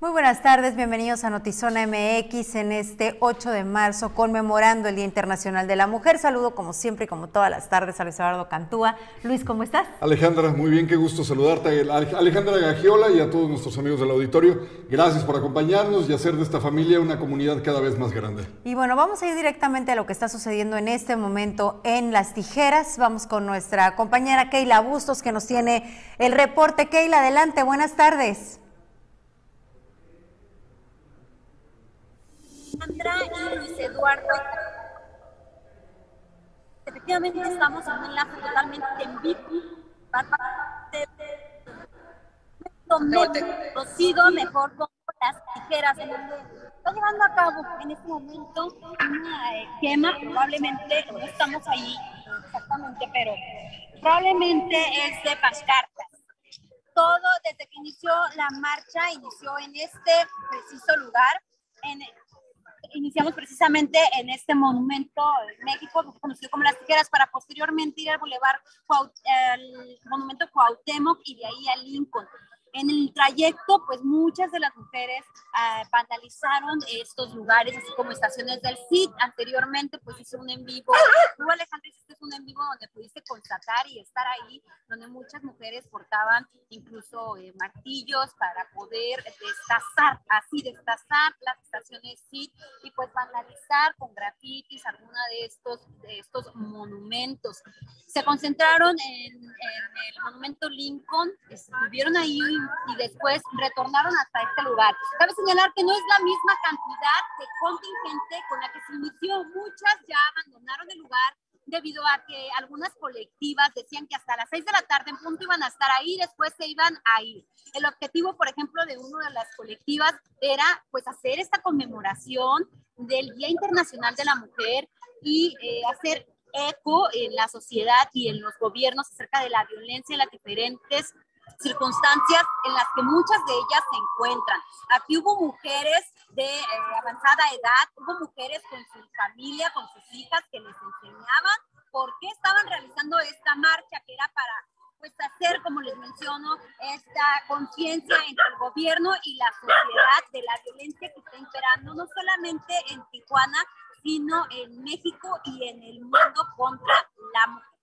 Muy buenas tardes, bienvenidos a Notizona MX en este 8 de marzo, conmemorando el Día Internacional de la Mujer. Saludo como siempre y como todas las tardes a Luis Eduardo Cantúa. Luis, ¿cómo estás? Alejandra, muy bien, qué gusto saludarte. Alejandra Gagiola y a todos nuestros amigos del auditorio, gracias por acompañarnos y hacer de esta familia una comunidad cada vez más grande. Y bueno, vamos a ir directamente a lo que está sucediendo en este momento en Las Tijeras. Vamos con nuestra compañera Keila Bustos que nos tiene el reporte. Keila, adelante, buenas tardes. Sandra y Luis Eduardo. Efectivamente estamos en un enlace totalmente en vivo conocido mejor con las tijeras está llevando a cabo en este momento una eh, quema, probablemente no estamos ahí exactamente, pero probablemente es de pancartas. Todo desde que inició la marcha, inició en este preciso lugar, en iniciamos precisamente en este monumento en México, conocido como Las Tijeras, para posteriormente ir al Boulevard, al monumento Cuauhtémoc y de ahí a Lincoln. En el trayecto, pues muchas de las mujeres uh, vandalizaron estos lugares, así como estaciones del CID. Anteriormente, pues hice un en vivo. Tú, Alejandra, hiciste un en vivo donde pudiste constatar y estar ahí, donde muchas mujeres portaban incluso eh, martillos para poder destazar, así destazar las estaciones CID y pues vandalizar con grafitis alguna de estos, de estos monumentos. Se concentraron en, en el monumento Lincoln, estuvieron ahí y después retornaron hasta este lugar. Cabe señalar que no es la misma cantidad de contingente con la que se inició. Muchas ya abandonaron el lugar debido a que algunas colectivas decían que hasta las seis de la tarde en punto iban a estar ahí, después se iban a ir. El objetivo, por ejemplo, de una de las colectivas era pues hacer esta conmemoración del Día Internacional de la Mujer y eh, hacer eco en la sociedad y en los gobiernos acerca de la violencia en las diferentes circunstancias en las que muchas de ellas se encuentran. Aquí hubo mujeres de eh, avanzada edad, hubo mujeres con su familia, con sus hijas que les enseñaban por qué estaban realizando esta marcha que era para pues hacer, como les menciono, esta conciencia entre el gobierno y la sociedad de la violencia que está imperando no solamente en Tijuana, sino en México y en el mundo contra la mujer.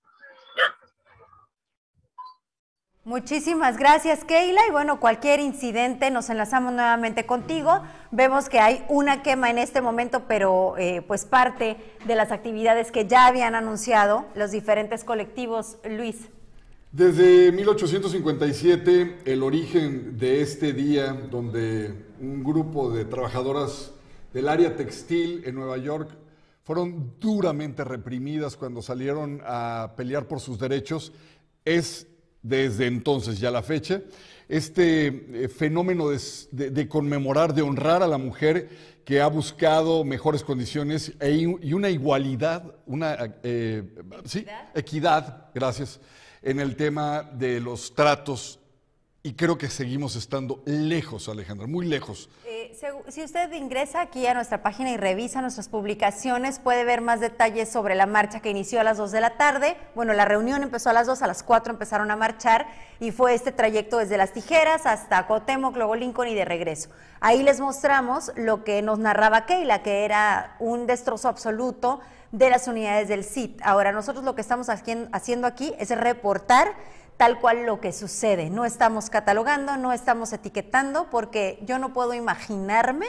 Muchísimas gracias, Keila. Y bueno, cualquier incidente, nos enlazamos nuevamente contigo. Vemos que hay una quema en este momento, pero eh, pues parte de las actividades que ya habían anunciado los diferentes colectivos. Luis. Desde 1857, el origen de este día, donde un grupo de trabajadoras del área textil en Nueva York fueron duramente reprimidas cuando salieron a pelear por sus derechos, es desde entonces ya la fecha, este eh, fenómeno de, conmemorar, de honrar a la mujer que ha buscado mejores condiciones e y una igualdad, una eh, ¿Equidad? gracias, en el tema de los tratos y creo que seguimos estando lejos, Alejandra, muy lejos si usted ingresa aquí a nuestra página y revisa nuestras publicaciones, puede ver más detalles sobre la marcha que inició a las 2 de la tarde. Bueno, la reunión empezó a las 2, a las 4 empezaron a marchar y fue este trayecto desde Las Tijeras hasta Cuauhtémoc, luego Lincoln y de regreso. Ahí les mostramos lo que nos narraba Keila, que era un destrozo absoluto de las unidades del CIT. Ahora, nosotros lo que estamos haciendo aquí es reportar tal cual lo que sucede. No estamos catalogando, no estamos etiquetando, porque yo no puedo imaginarme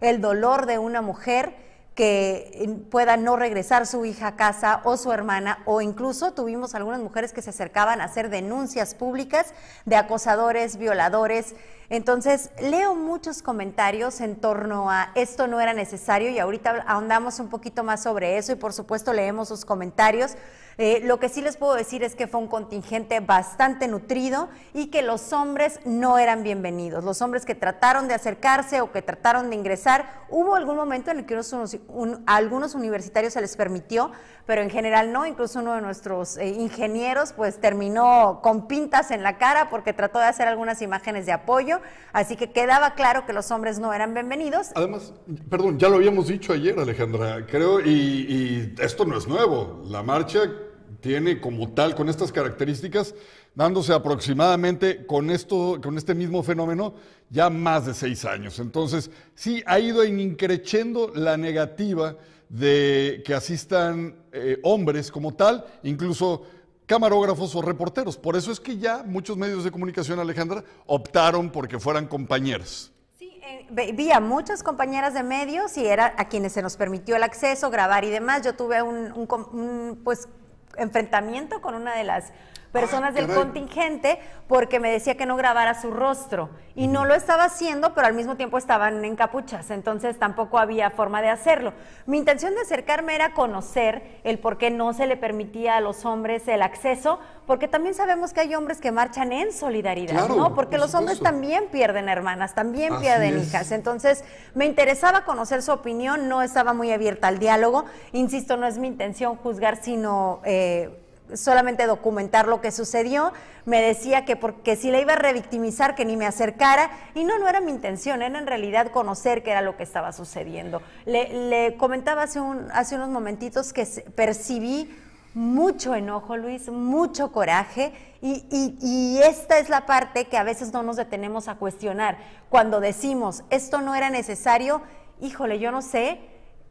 el dolor de una mujer que pueda no regresar su hija a casa o su hermana, o incluso tuvimos algunas mujeres que se acercaban a hacer denuncias públicas de acosadores, violadores. Entonces, leo muchos comentarios en torno a esto no era necesario y ahorita ahondamos un poquito más sobre eso y por supuesto leemos sus comentarios. Eh, lo que sí les puedo decir es que fue un contingente bastante nutrido y que los hombres no eran bienvenidos. Los hombres que trataron de acercarse o que trataron de ingresar, hubo algún momento en el que a algunos universitarios se les permitió, pero en general no. Incluso uno de nuestros eh, ingenieros pues terminó con pintas en la cara porque trató de hacer algunas imágenes de apoyo. Así que quedaba claro que los hombres no eran bienvenidos. Además, perdón, ya lo habíamos dicho ayer, Alejandra, creo, y, esto no es nuevo. La marcha tiene como tal, con estas características, dándose aproximadamente con, esto, con este mismo fenómeno ya más de seis años. Entonces, sí, ha ido increciendo la negativa de que asistan eh, hombres como tal, incluso camarógrafos o reporteros. Por eso es que ya muchos medios de comunicación, Alejandra, optaron porque fueran compañeras. Sí, eh, muchas compañeras de medios y era a quienes se nos permitió el acceso, grabar y demás. Yo tuve un pues enfrentamiento con una de las personas del contingente porque me decía que no grabara su rostro y no lo estaba haciendo, pero al mismo tiempo estaban en capuchas, entonces tampoco había forma de hacerlo. Mi intención de acercarme era conocer el por qué no se le permitía a los hombres el acceso, porque también sabemos que hay hombres que marchan en solidaridad, ¿no? Porque los hombres también pierden hermanas, también pierden hijas. Entonces, me interesaba conocer su opinión, no estaba muy abierta al diálogo. Insisto, no es mi intención juzgar, sino eh, solamente documentar lo que sucedió, me decía que porque si le iba a revictimizar que ni me acercara y no, no era mi intención, era en realidad conocer qué era lo que estaba sucediendo. Le, comentaba hace, un, unos momentitos que percibí mucho enojo, Luis, mucho coraje y, y, esta es la parte que a veces no nos detenemos a cuestionar. Cuando decimos, esto no era necesario, híjole, yo no sé,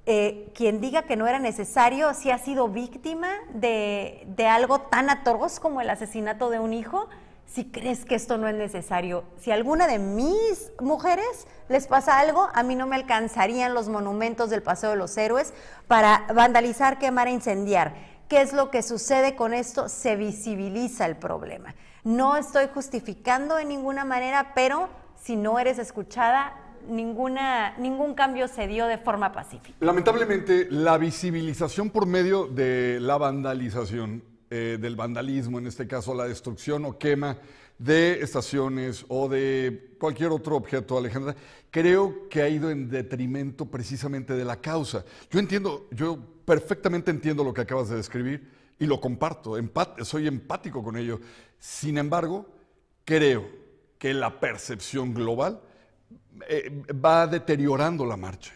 eh, quien diga que no era necesario, si ha sido víctima de, algo tan atroz como el asesinato de un hijo, si crees que esto no es necesario. Si alguna de mis mujeres les pasa algo, a mí no me alcanzarían los monumentos del Paseo de los Héroes para vandalizar, quemar e incendiar. ¿Qué es lo que sucede con esto? Se visibiliza el problema. No estoy justificando de ninguna manera, pero si no eres escuchada, ninguna, ningún cambio se dio de forma pacífica. Lamentablemente, la visibilización por medio de la vandalización, eh, del vandalismo, en este caso la destrucción o quema de estaciones o de cualquier otro objeto, Alejandra, creo que ha ido en detrimento precisamente de la causa. Yo entiendo, yo perfectamente entiendo lo que acabas de describir y lo comparto, soy empático con ello. Sin embargo, creo que la percepción global eh, va deteriorando la marcha.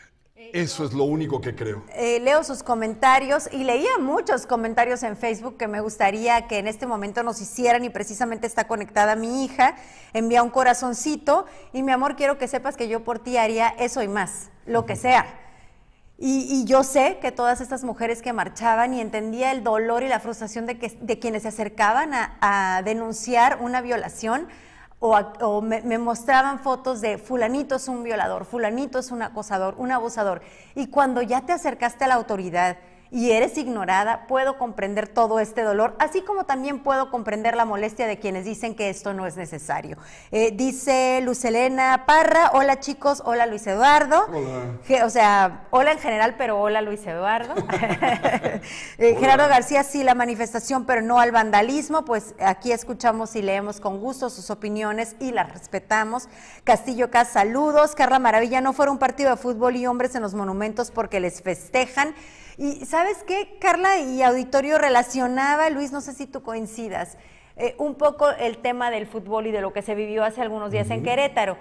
Eso es lo único que creo. Eh, leo sus comentarios y leía muchos comentarios en Facebook que me gustaría que en este momento nos hicieran y precisamente está conectada mi hija. Envía un corazoncito y mi amor, quiero que sepas que yo por ti haría eso y más, lo que sea. Y, yo sé que todas estas mujeres que marchaban y entendía el dolor y la frustración de, que, de quienes se acercaban a denunciar una violación, o, me, mostraban fotos de fulanito es un violador, fulanito es un acosador, un abusador. Y cuando ya te acercaste a la autoridad y eres ignorada, puedo comprender todo este dolor, así como también puedo comprender la molestia de quienes dicen que esto no es necesario. Eh, dice Lucelena Parra, hola chicos, hola Luis Eduardo. Hola. o sea, hola en general, pero hola Luis Eduardo. Eh, Gerardo García, sí, la manifestación, pero no al vandalismo, pues aquí escuchamos y leemos con gusto sus opiniones y las respetamos. Castillo Cas, saludos. Carla Maravilla, no fuera un partido de fútbol y hombres en los monumentos porque les festejan. Y sabes qué, Carla y auditorio relacionaba, Luis, no sé si tú coincidas, eh, un poco el tema del fútbol y de lo que se vivió hace algunos días en Querétaro.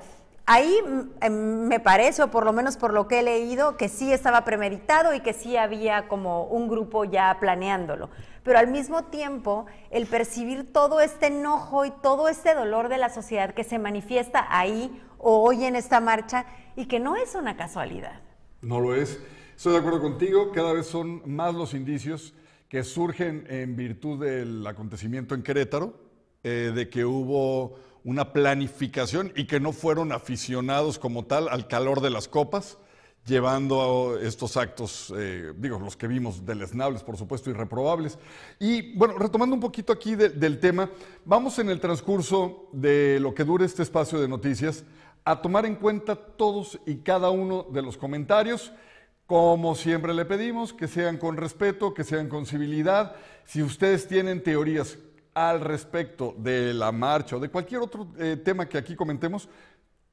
Ahí mm, em, me parece, o por lo menos por lo que he leído, que sí estaba premeditado y que sí había como un grupo ya planeándolo. Pero al mismo tiempo, el percibir todo este enojo y todo este dolor de la sociedad que se manifiesta ahí o hoy en esta marcha y que no es una casualidad. No lo es. Estoy de acuerdo contigo, cada vez son más los indicios que surgen en virtud del acontecimiento en Querétaro, eh, de que hubo una planificación y que no fueron aficionados como tal al calor de las copas, llevando estos actos, eh, digo, los que vimos deleznables, por supuesto, irreprobables. Y bueno, retomando un poquito aquí del tema, vamos en el transcurso de lo que dure este espacio de noticias a tomar en cuenta todos y cada uno de los comentarios como siempre le pedimos, que sean con respeto, que sean con civilidad. Si ustedes tienen teorías al respecto de la marcha o de cualquier otro eh, tema que aquí comentemos,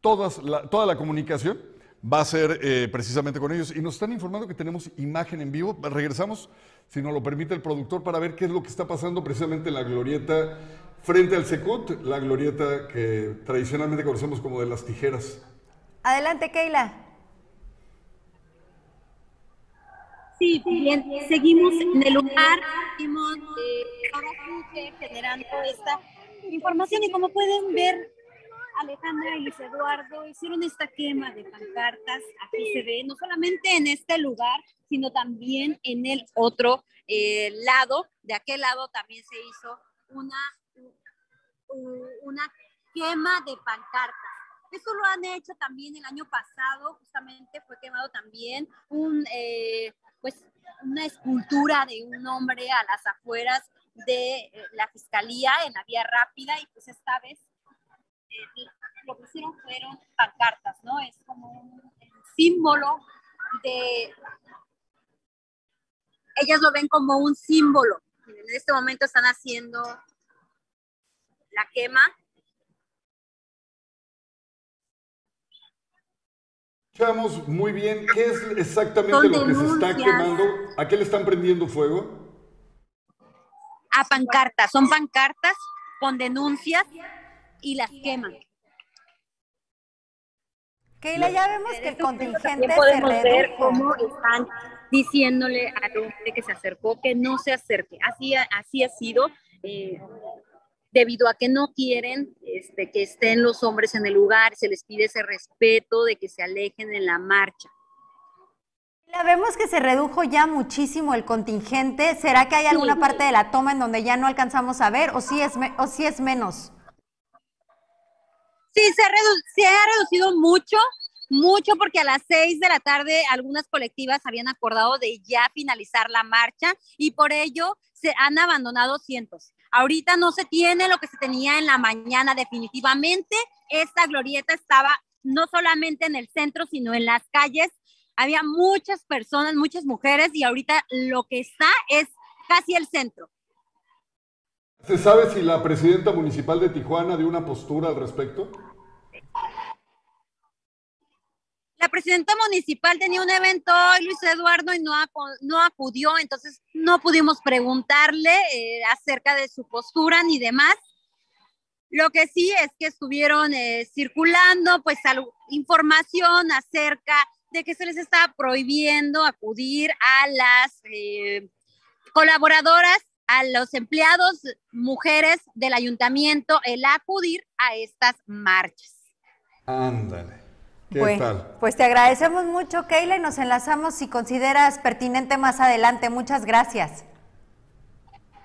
toda la comunicación va a ser eh, precisamente con ellos. Y nos están informando que tenemos imagen en vivo. Regresamos, si nos lo permite el productor, para ver qué es lo que está pasando precisamente en la glorieta frente al Secut, la glorieta que tradicionalmente conocemos como de las tijeras. Adelante, Keila. Sí, bien, seguimos en el lugar, seguimos eh, generando esta información. Y como pueden ver, Alejandra y Luis Eduardo hicieron esta quema de pancartas, aquí se ve, no solamente en este lugar, sino también en el otro eh, lado, de aquel lado también se hizo una, una quema de pancartas. Eso lo han hecho también el año pasado, justamente fue quemado también un, eh, pues, una escultura de un hombre a las afueras de eh, la fiscalía en la vía rápida y pues esta vez eh, lo que hicieron fueron pancartas, ¿no? Es como un, símbolo de... Ellas lo ven como un símbolo. En este momento están haciendo la quema Escuchamos muy bien qué es exactamente lo que se está quemando. ¿A qué le están prendiendo fuego? A pancartas. Son pancartas con denuncias y las queman. Keila, ya vemos que el contingente podemos ver cómo están diciéndole a la gente que se acercó que no se acerque. Así, así ha sido. Eh, debido a que no quieren este, que estén los hombres en el lugar, se les pide ese respeto de que se alejen en la marcha. La vemos que se redujo ya muchísimo el contingente. ¿Será que hay alguna parte de la toma en donde ya no alcanzamos a ver o sí es, o sí es menos? Sí, se se ha reducido mucho, mucho porque a las seis de la tarde algunas colectivas habían acordado de ya finalizar la marcha y por ello se han abandonado cientos. Ahorita no se tiene lo que se tenía en la mañana definitivamente. Esta glorieta estaba no solamente en el centro, sino en las calles. Había muchas personas, muchas mujeres y ahorita lo que está es casi el centro. ¿Se sabe si la presidenta municipal de Tijuana dio una postura al respecto? La presidenta municipal tenía un evento hoy, Luis Eduardo, y no, no acudió, entonces no pudimos preguntarle eh, acerca de su postura ni demás. Lo que sí es que estuvieron eh, circulando pues información acerca de que se les está prohibiendo acudir a las eh, colaboradoras, a los empleados mujeres del ayuntamiento, el acudir a estas marchas. Ándale. ¿Qué tal? Pues te agradecemos mucho, Keila, y nos enlazamos si consideras pertinente más adelante. Muchas gracias.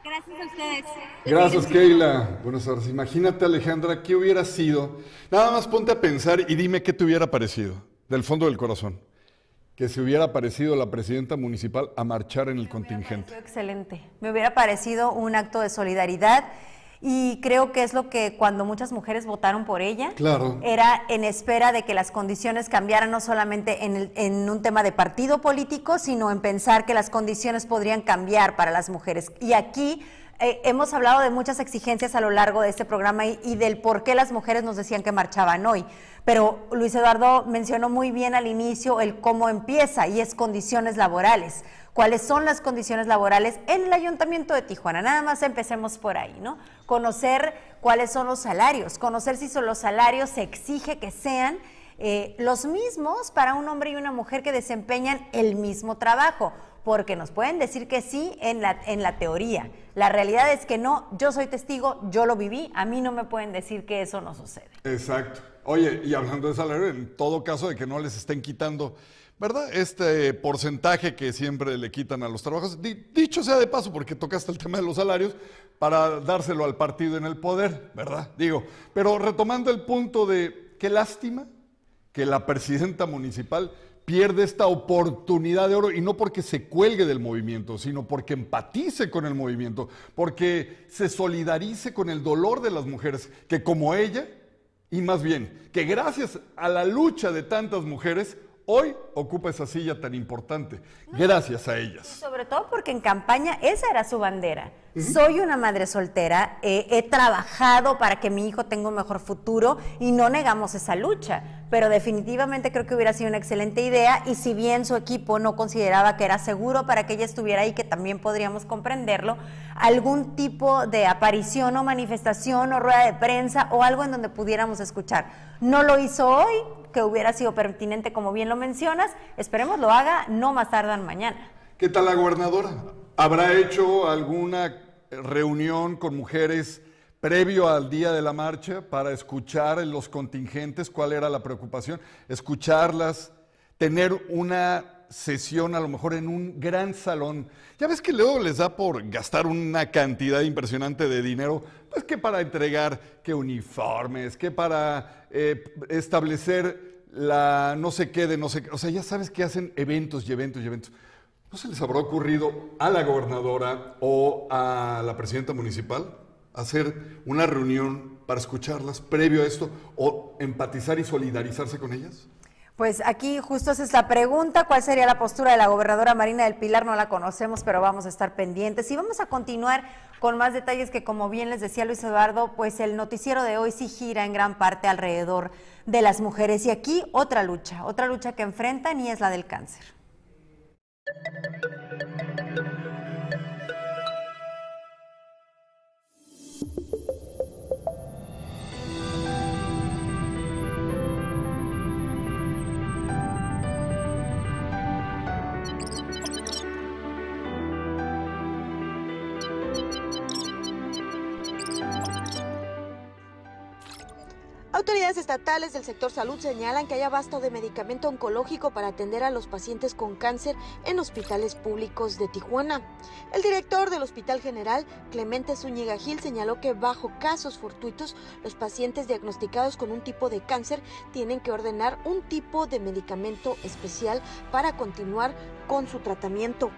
Gracias a ustedes. Gracias, Keila. Buenas tardes. Imagínate, Alejandra, qué hubiera sido. Nada más ponte a pensar y dime qué te hubiera parecido, del fondo del corazón. Que se hubiera parecido la presidenta municipal a marchar en el contingente. Excelente. Me hubiera parecido un acto de solidaridad y creo que es lo que cuando muchas mujeres votaron por ella, claro. era en espera de que las condiciones cambiaran no solamente en, en, un tema de partido político, sino en pensar que las condiciones podrían cambiar para las mujeres. Y aquí eh, hemos hablado de muchas exigencias a lo largo de este programa y, y, del por qué las mujeres nos decían que marchaban hoy. Pero Luis Eduardo mencionó muy bien al inicio el cómo empieza y es condiciones laborales cuáles son las condiciones laborales en el Ayuntamiento de Tijuana. Nada más empecemos por ahí, ¿no? Conocer cuáles son los salarios, conocer si son los salarios se exige que sean eh, los mismos para un hombre y una mujer que desempeñan el mismo trabajo, porque nos pueden decir que sí en la, en la teoría. La realidad es que no, yo soy testigo, yo lo viví, a mí no me pueden decir que eso no sucede. Exacto. Oye, y hablando de salario, en todo caso de que no les estén quitando ¿verdad? Este porcentaje que siempre le quitan a los trabajos, dicho sea de paso, porque tocaste el tema de los salarios, para dárselo al partido en el poder, ¿verdad? Digo, pero retomando el punto de qué lástima que la presidenta municipal pierde esta oportunidad de oro y no porque se cuelgue del movimiento, sino porque empatice con el movimiento, porque se solidarice con el dolor de las mujeres que como ella, y más bien, que gracias a la lucha de tantas mujeres, hoy ocupa esa silla tan importante, gracias a ellas. sobre todo porque en campaña esa era su bandera. Soy una madre soltera, he trabajado para que mi hijo tenga un mejor futuro y no negamos esa lucha, pero definitivamente creo que hubiera sido una excelente idea y si bien su equipo no consideraba que era seguro para que ella estuviera ahí, que también podríamos comprenderlo, algún tipo de aparición o manifestación o rueda de prensa o algo en donde pudiéramos escuchar. No lo hizo hoy, que hubiera sido pertinente como bien lo mencionas, esperemos lo haga no más tardan mañana. ¿Qué tal la gobernadora? ¿Habrá hecho alguna reunión con mujeres previo al día de la marcha para escuchar los contingentes cuál era la preocupación, escucharlas, tener una sesión a lo mejor en un gran salón. Ya ves que luego les da por gastar una cantidad impresionante de dinero, pues que para entregar que uniformes, que para eh, establecer la no sé qué de no sé qué. O sea, ya sabes que hacen eventos y eventos y eventos. ¿No se les habrá ocurrido a la gobernadora o a la presidenta municipal hacer una reunión para escucharlas previo a esto o empatizar y solidarizarse con ellas? Pues aquí justo es la pregunta, ¿cuál sería la postura de la gobernadora Marina del Pilar? No la conocemos, pero vamos a estar pendientes y vamos a continuar con más detalles que como bien les decía Luis Eduardo, pues el noticiero de hoy sí gira en gran parte alrededor de las mujeres y aquí otra lucha, otra lucha que enfrentan y es la del cáncer. Estatales del sector salud señalan que hay abasto de medicamento oncológico para atender a los pacientes con cáncer en hospitales públicos de Tijuana. El director del Hospital General, Clemente Zúñiga Gil, señaló que bajo casos fortuitos, los pacientes diagnosticados con un tipo de cáncer tienen que ordenar un tipo de medicamento especial para continuar con su tratamiento.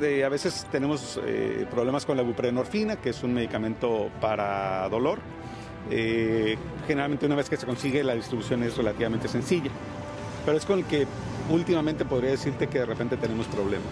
a veces tenemos eh, problemas con la buprenorfina, que es un medicamento para dolor eh, generalmente una vez que se consigue la distribución es relativamente sencilla, pero es con el que últimamente podría decirte que de repente tenemos problemas.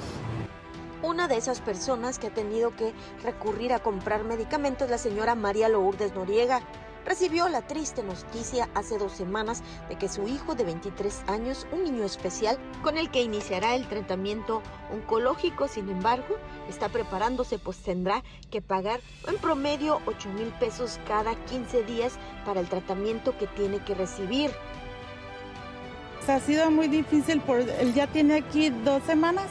Una de esas personas que ha tenido que recurrir a comprar medicamentos es la señora María Lourdes Noriega recibió la triste noticia hace dos semanas de que su hijo de 23 años, un niño especial con el que iniciará el tratamiento oncológico, sin embargo, está preparándose pues tendrá que pagar en promedio 8 mil pesos cada 15 días para el tratamiento que tiene que recibir. Ha sido muy difícil, por, él ya tiene aquí dos semanas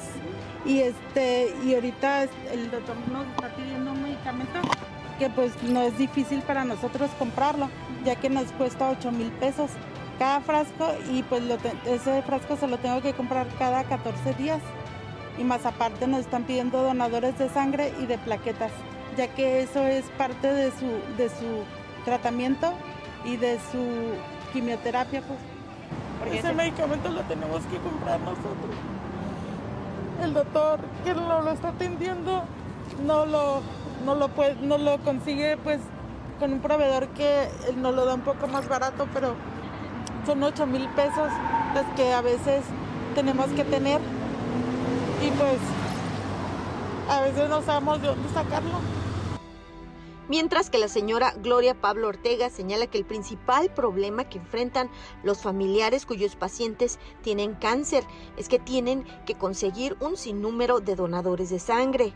y este y ahorita el doctor nos está pidiendo un medicamento que pues no es difícil para nosotros comprarlo, ya que nos cuesta 8 mil pesos cada frasco y pues ese frasco se lo tengo que comprar cada 14 días. Y más aparte nos están pidiendo donadores de sangre y de plaquetas, ya que eso es parte de su, de su tratamiento y de su quimioterapia. Pues. Porque ese medicamento lo tenemos que comprar nosotros. El doctor que lo está atendiendo no lo no lo, no lo consigue pues con un proveedor que nos lo da un poco más barato, pero son 8 mil pesos los que a veces tenemos que tener y pues a veces no sabemos de dónde sacarlo. Mientras que la señora Gloria Pablo Ortega señala que el principal problema que enfrentan los familiares cuyos pacientes tienen cáncer es que tienen que conseguir un sinnúmero de donadores de sangre.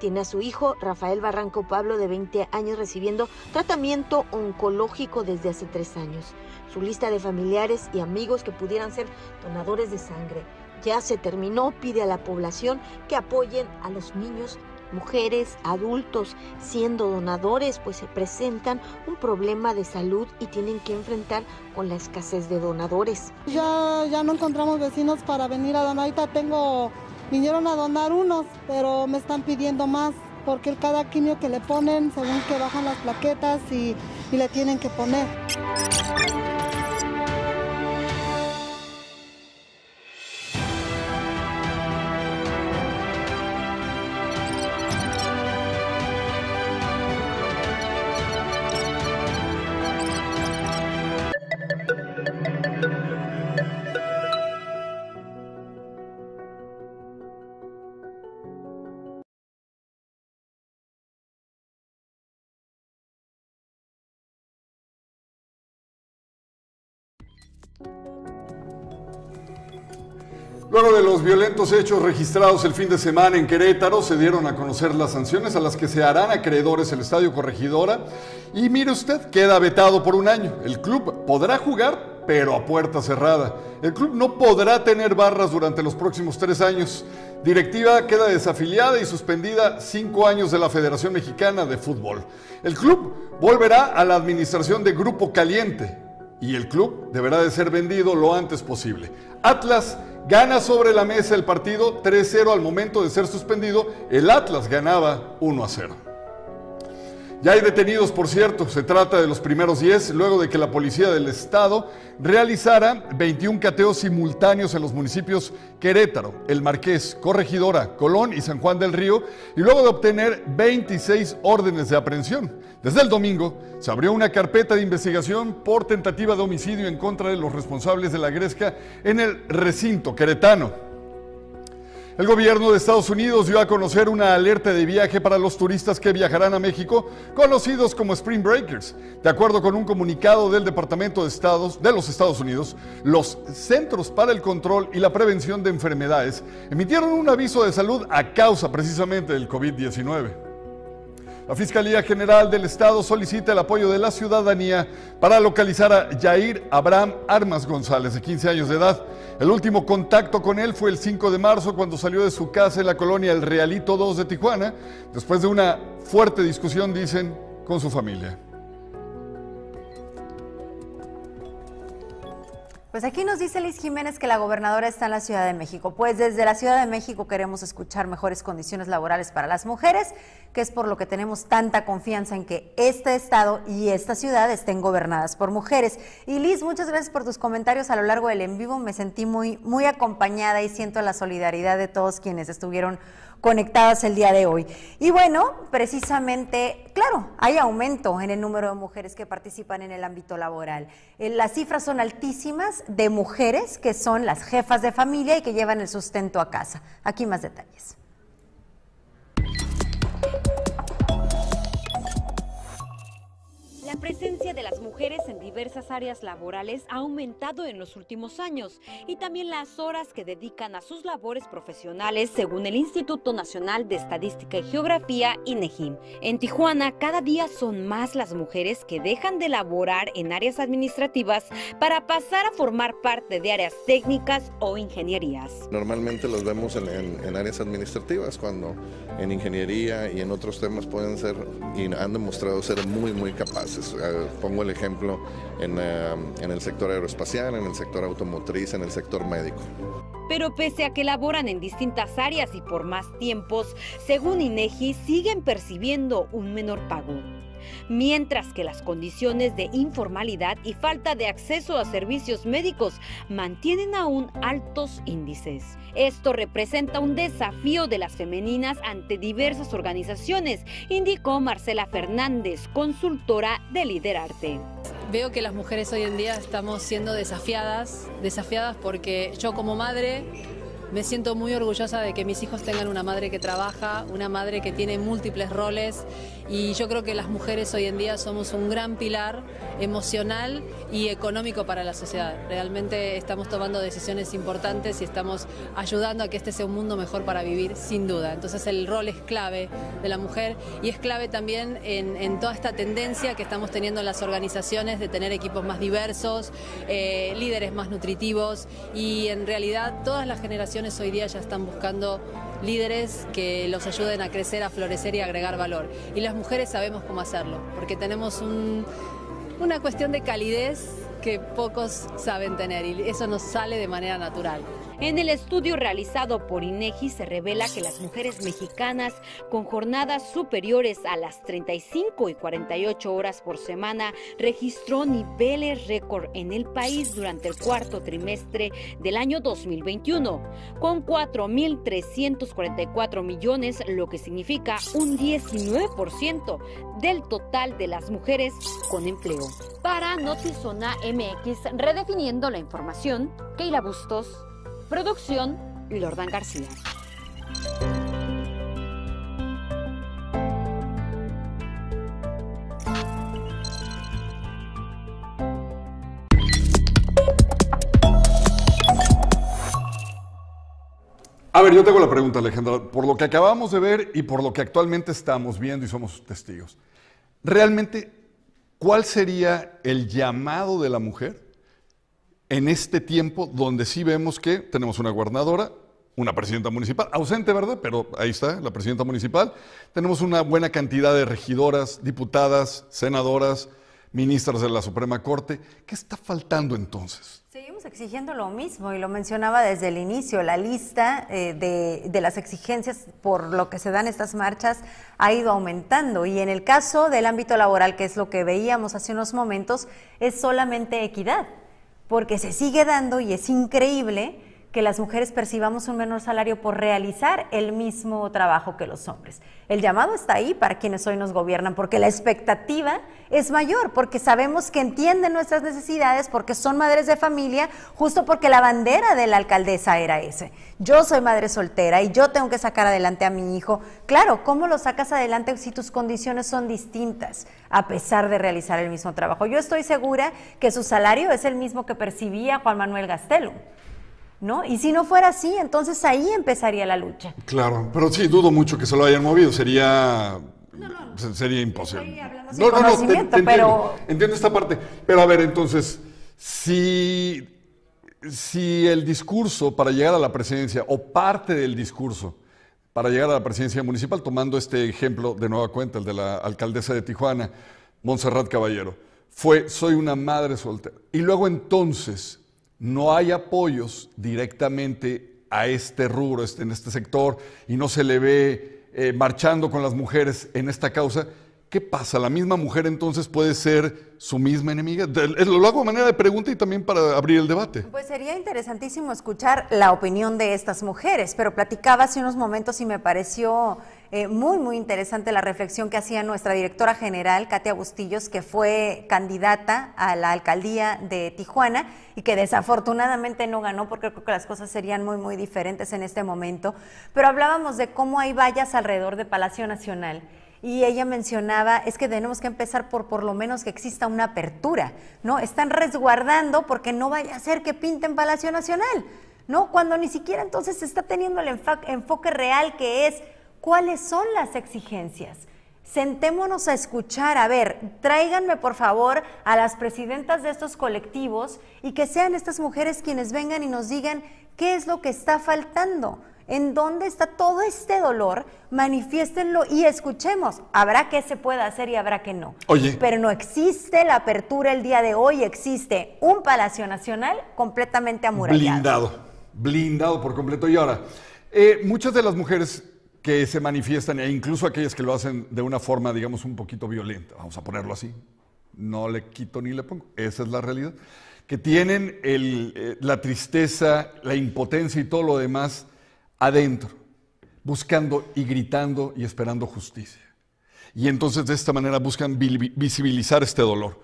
Tiene a su hijo Rafael Barranco Pablo de 20 años recibiendo tratamiento oncológico desde hace tres años. Su lista de familiares y amigos que pudieran ser donadores de sangre ya se terminó. Pide a la población que apoyen a los niños mujeres, adultos, siendo donadores, pues se presentan un problema de salud y tienen que enfrentar con la escasez de donadores. Ya, ya no encontramos vecinos para venir a donar. Ahorita tengo Vinieron a donar unos, pero me están pidiendo más porque cada quimio que le ponen, según que bajan las plaquetas y, y le tienen que poner. Luego de los violentos hechos registrados el fin de semana en Querétaro, se dieron a conocer las sanciones a las que se harán acreedores el Estadio Corregidora. Y mire usted, queda vetado por un año. El club podrá jugar, pero a puerta cerrada. El club no podrá tener barras durante los próximos tres años. Directiva queda desafiliada y suspendida cinco años de la Federación Mexicana de Fútbol. El club volverá a la administración de Grupo Caliente y el club deberá de ser vendido lo antes posible. Atlas gana sobre la mesa el partido 3-0 al momento de ser suspendido. El Atlas ganaba 1-0. Ya hay detenidos, por cierto, se trata de los primeros 10, luego de que la Policía del Estado realizara 21 cateos simultáneos en los municipios Querétaro, El Marqués, Corregidora, Colón y San Juan del Río, y luego de obtener 26 órdenes de aprehensión. Desde el domingo se abrió una carpeta de investigación por tentativa de homicidio en contra de los responsables de la gresca en el recinto queretano. El gobierno de Estados Unidos dio a conocer una alerta de viaje para los turistas que viajarán a México, conocidos como Spring Breakers. De acuerdo con un comunicado del Departamento de Estados de los Estados Unidos, los Centros para el Control y la Prevención de Enfermedades emitieron un aviso de salud a causa precisamente del COVID-19. La Fiscalía General del Estado solicita el apoyo de la ciudadanía para localizar a Jair Abraham Armas González, de 15 años de edad. El último contacto con él fue el 5 de marzo, cuando salió de su casa en la colonia El Realito 2 de Tijuana, después de una fuerte discusión, dicen, con su familia. Pues aquí nos dice Liz Jiménez que la gobernadora está en la Ciudad de México. Pues desde la Ciudad de México queremos escuchar mejores condiciones laborales para las mujeres, que es por lo que tenemos tanta confianza en que este estado y esta ciudad estén gobernadas por mujeres. Y Liz, muchas gracias por tus comentarios a lo largo del en vivo. Me sentí muy, muy acompañada y siento la solidaridad de todos quienes estuvieron conectadas el día de hoy. Y bueno, precisamente, claro, hay aumento en el número de mujeres que participan en el ámbito laboral. Eh, las cifras son altísimas de mujeres que son las jefas de familia y que llevan el sustento a casa. Aquí más detalles. La presencia de las mujeres en diversas áreas laborales ha aumentado en los últimos años y también las horas que dedican a sus labores profesionales según el Instituto Nacional de Estadística y Geografía, INEGI. En Tijuana, cada día son más las mujeres que dejan de laborar en áreas administrativas para pasar a formar parte de áreas técnicas o ingenierías. Normalmente los vemos en, áreas administrativas, cuando en ingeniería y en otros temas pueden ser y han demostrado ser muy, muy capaces. Eh, pongo el ejemplo eh, en, el sector aeroespacial, en el sector automotriz, en el sector médico. Pero pese a que laboran en distintas áreas y por más tiempos, según INEGI, siguen percibiendo un menor pago mientras que las condiciones de informalidad y falta de acceso a servicios médicos mantienen aún altos índices. Esto representa un desafío de las femeninas ante diversas organizaciones, indicó Marcela Fernández, consultora de Liderarte. Veo que las mujeres hoy en día estamos siendo desafiadas, desafiadas porque yo como madre me siento muy orgullosa de que mis hijos tengan una madre que trabaja, una madre que tiene múltiples roles y yo creo que las mujeres hoy en día somos un gran pilar emocional y económico para la sociedad. Realmente estamos tomando decisiones importantes y estamos ayudando a que este sea un mundo mejor para vivir, sin duda. Entonces el rol es clave de la mujer y es clave también en, toda esta tendencia que estamos teniendo en las organizaciones de tener equipos más diversos, eh, líderes más nutritivos y en realidad todas las generaciones hoy día ya están buscando líderes que los ayuden a crecer, a florecer y agregar valor. Y las mujeres sabemos cómo hacerlo, porque tenemos una cuestión de calidez que pocos saben tener y eso nos sale de manera natural. En el estudio realizado por INEGI se revela que las mujeres mexicanas con jornadas superiores a las 35 y 48 horas por semana registró niveles récord en el país durante el cuarto trimestre del año 2021, con 4.344 millones, lo que significa un 19% del total de las mujeres con empleo. Para Notizona MX, redefiniendo la información, Keila Bustos, Producción, Lordan García. A ver, yo tengo la pregunta, Alejandra. Por lo que acabamos de ver y por lo que actualmente estamos viendo y somos testigos, ¿realmente cuál sería el llamado de la mujer en este tiempo donde sí vemos que tenemos una gobernadora, una presidenta municipal, ausente, ¿verdad? Pero ahí está, la presidenta municipal. Tenemos una buena cantidad de regidoras, diputadas, senadoras, ministras de la Suprema Corte. ¿Qué está faltando entonces? Seguimos exigiendo lo mismo y lo mencionaba desde el inicio. La lista eh, de, de, las exigencias por lo que se dan estas marchas ha ido aumentando y en el caso del ámbito laboral, que es lo que veíamos hace unos momentos, es solamente equidad, porque se sigue dando y es increíble que las mujeres percibamos un menor salario por realizar el mismo trabajo que los hombres. El llamado está ahí para quienes hoy nos gobiernan, porque la expectativa es mayor, porque sabemos que entienden nuestras necesidades, porque son madres de familia, justo porque la bandera de la alcaldesa era ese. Yo soy madre soltera y yo tengo que sacar adelante a mi hijo. Claro, ¿cómo lo sacas adelante si tus condiciones son distintas, a pesar de realizar el mismo trabajo? Yo estoy segura que su salario es el mismo que percibía Juan Manuel Gastelum. ¿No? Y si no fuera así, entonces ahí empezaría la lucha. Claro, pero sí, dudo mucho que se lo hayan movido, sería, sería imposible. No, no, no, te, entiendo, pero... entiendo esta parte. Pero a ver, entonces, si, si el discurso para llegar a la presidencia, o parte del discurso para llegar a la presidencia municipal, tomando este ejemplo de nueva cuenta, el de la alcaldesa de Tijuana, Montserrat Caballero, fue soy una madre soltera. Y luego entonces no hay apoyos directamente a este rubro, este, en este sector, y no se le ve eh, marchando con las mujeres en esta causa, ¿qué pasa? ¿La misma mujer entonces puede ser su misma enemiga? Lo hago de manera de pregunta y también para abrir el debate. Pues sería interesantísimo escuchar la opinión de estas mujeres, pero platicaba hace unos momentos y me pareció eh, muy, muy interesante la reflexión que hacía nuestra directora general, Katia Bustillos, que fue candidata a la alcaldía de Tijuana y que desafortunadamente no ganó porque creo que las cosas serían muy, muy diferentes en este momento. Pero hablábamos de cómo hay vallas alrededor de Palacio Nacional y ella mencionaba es que tenemos que empezar por por lo menos que exista una apertura, ¿no? Están resguardando porque no vaya a ser que pinten Palacio Nacional, ¿no? Cuando ni siquiera entonces se está teniendo el enfoque real que es ¿Cuáles son las exigencias? Sentémonos a escuchar, a ver, tráiganme por favor a las presidentas de estos colectivos y que sean estas mujeres quienes vengan y nos digan qué es lo que está faltando, en dónde está todo este dolor, manifiéstenlo y escuchemos. Habrá que se pueda hacer y habrá que no. Oye. Pero no existe la apertura el día de hoy, existe un Palacio Nacional completamente amurallado. Blindado, blindado por completo. Y ahora, eh, muchas de las mujeres que se manifiestan, e incluso aquellas que lo hacen de una forma, digamos, un poquito violenta, vamos a ponerlo así, no le quito ni le pongo, esa es la realidad, que tienen eh, la tristeza, la impotencia y todo lo demás adentro, buscando y gritando y esperando justicia. Y entonces de esta manera buscan visibilizar este dolor.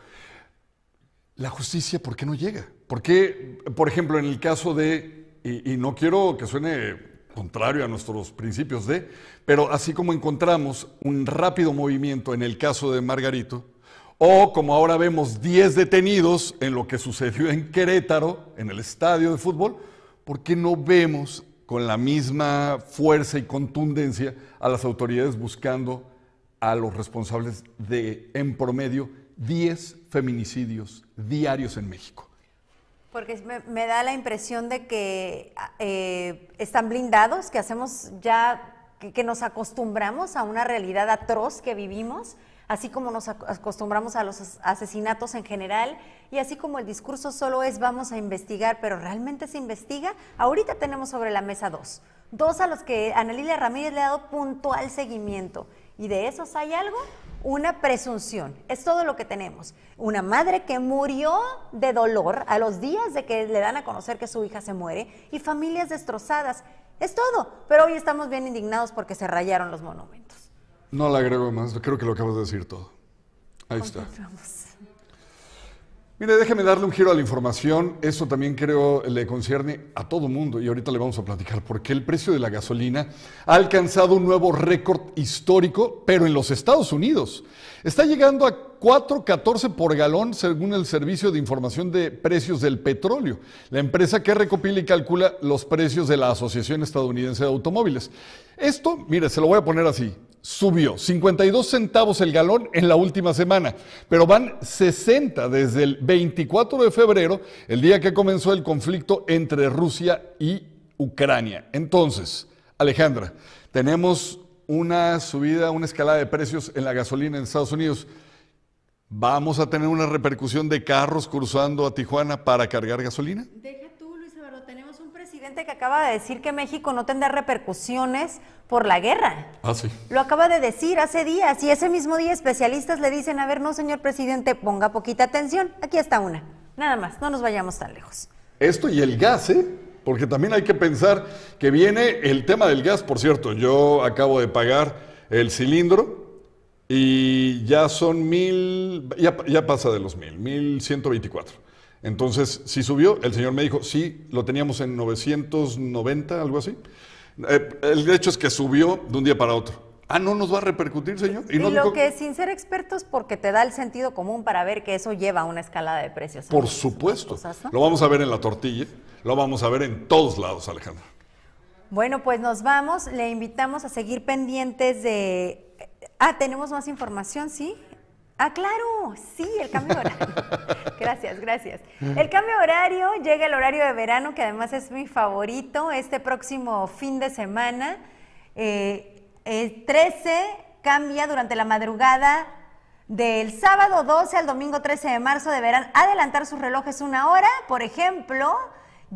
La justicia, ¿por qué no llega? ¿Por qué, por ejemplo, en el caso de, y no quiero que suene contrario a nuestros principios de, pero así como encontramos un rápido movimiento en el caso de Margarito, o como ahora vemos 10 detenidos en lo que sucedió en Querétaro, en el estadio de fútbol, ¿por qué no vemos con la misma fuerza y contundencia a las autoridades buscando a los responsables de, en promedio, 10 feminicidios diarios en México? Porque me, da la impresión de que eh, están blindados, que hacemos ya, que, nos acostumbramos a una realidad atroz que vivimos, así como nos acostumbramos a los asesinatos en general, y así como el discurso solo es vamos a investigar, pero realmente se investiga. Ahorita tenemos sobre la mesa dos, dos a los que Ana Lilia Ramírez le ha dado puntual seguimiento, y de esos hay algo una presunción. Es todo lo que tenemos. Una madre que murió de dolor a los días de que le dan a conocer que su hija se muere y familias destrozadas. Es todo. Pero hoy estamos bien indignados porque se rayaron los monumentos. No le agrego más. Creo que lo acabas de decir todo. Ahí está. Mire, déjeme darle un giro a la información. Eso también creo le concierne a todo mundo y ahorita le vamos a platicar porque el precio de la gasolina ha alcanzado un nuevo récord histórico, pero en los Estados Unidos. Está llegando a 4.14 por galón según el Servicio de Información de Precios del Petróleo, la empresa que recopila y calcula los precios de la Asociación Estadounidense de Automóviles. Esto, mire, se lo voy a poner así subió 52 centavos el galón en la última semana, pero van 60 desde el 24 de febrero, el día que comenzó el conflicto entre Rusia y Ucrania. Entonces, Alejandra, tenemos una subida, una escalada de precios en la gasolina en Estados Unidos. ¿Vamos a tener una repercusión de carros cruzando a Tijuana para cargar gasolina tú, Luis Eduardo, tenemos un presidente que acaba de decir que México no tendrá repercusiones por la guerra. Ah, sí. Lo acaba de decir hace días y ese mismo día especialistas le dicen, a ver, no, señor presidente, ponga poquita atención. Aquí está una. Nada más, no nos vayamos tan lejos. Esto y el gas, ¿eh? Porque también hay que pensar que viene el tema del gas, por cierto, yo acabo de pagar el cilindro y ya son mil, ya, ya pasa de los mil, mil ciento veinticuatro. Entonces, si subió, el señor me dijo, sí, lo teníamos en 990, algo así. Eh, el hecho es que subió de un día para otro. Ah, no nos va a repercutir, señor. Y, no lo dijo- que sin ser expertos, porque te da el sentido común para ver que eso lleva a una escalada de precios. Por supuesto. cosas, ¿no? Lo vamos a ver en la tortilla, lo vamos a ver en todos lados, Alejandra. Bueno, pues nos vamos. Le invitamos a seguir pendientes de... Ah, tenemos más información, ¿sí? Ah, claro, sí, el cambio horario. gracias, gracias. El cambio horario, llega el horario de verano, que además es mi favorito, este próximo fin de semana. Eh, el 13 cambia durante la madrugada del sábado 12 al domingo 13 de marzo deberán adelantar sus relojes una hora. Por ejemplo,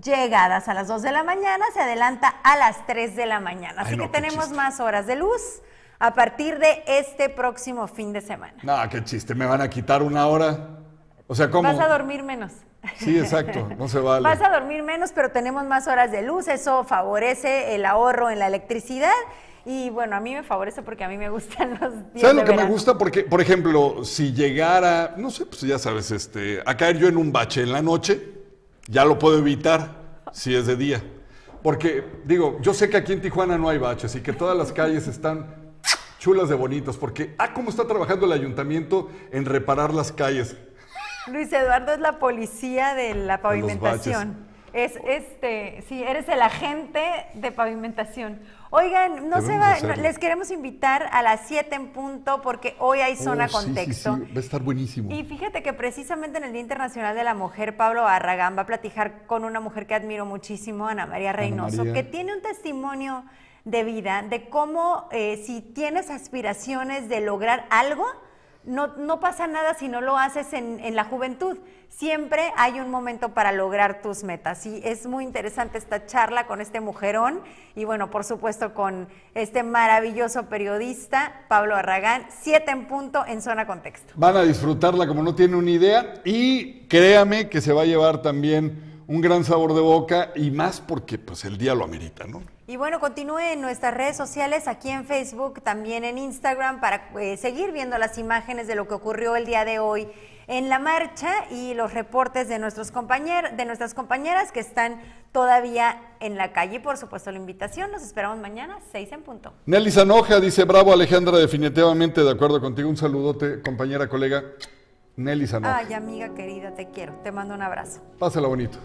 llegadas a las 2 de la mañana se adelanta a las 3 de la mañana. Así Ay, no, que tenemos chiste. más horas de luz a partir de este próximo fin de semana. No, qué chiste, me van a quitar una hora. O sea, ¿cómo? Vas a dormir menos. Sí, exacto, no se vale. Vas a dormir menos, pero tenemos más horas de luz. Eso favorece el ahorro en la electricidad. Y bueno, a mí me favorece porque a mí me gustan los días ¿Sabes de lo que me gusta? Porque, por ejemplo, si llegara, no sé, pues ya sabes, este, a caer yo en un bache en la noche, ya lo puedo evitar si es de día. Porque, digo, yo sé que aquí en Tijuana no hay baches y que todas las calles están chulas de bonitas, porque, ah, cómo está trabajando el ayuntamiento en reparar las calles. Luis Eduardo es la policía de la pavimentación. Es este, sí, eres el agente de pavimentación. Oigan, no se va, no, les queremos invitar a las 7 en punto porque hoy hay zona Oh, sí, sí, contexto. sí, va a estar buenísimo. Y fíjate que precisamente en el Día Internacional de la Mujer, Pablo Barragán va a platicar con una mujer que admiro muchísimo, Ana María Reynoso, María. que tiene un testimonio de vida, de cómo eh, si tienes aspiraciones de lograr algo, no, no pasa nada si no lo haces en, en la juventud. Siempre hay un momento para lograr tus metas. Y es muy interesante esta charla con este mujerón y bueno, por supuesto con este maravilloso periodista, Pablo Barragán, 7 en punto en Zona Contexto. Van a disfrutarla como no tienen una idea y créame que se va a llevar también un gran sabor de boca y más porque pues el día lo amerita, ¿no? Y bueno, continúe en nuestras redes sociales, aquí en Facebook, también en Instagram, para eh, seguir viendo las imágenes de lo que ocurrió el día de hoy en la marcha y los reportes de, nuestros compañer de nuestras compañeras que están todavía en la calle. Y por supuesto, la invitación, nos esperamos mañana, 6 en punto. Nelly Zanoja dice, bravo Alejandra, definitivamente de acuerdo contigo. Un saludote, compañera, colega. Nelly Zanoja. Ay, amiga querida, te quiero. Te mando un abrazo. Pásala bonito.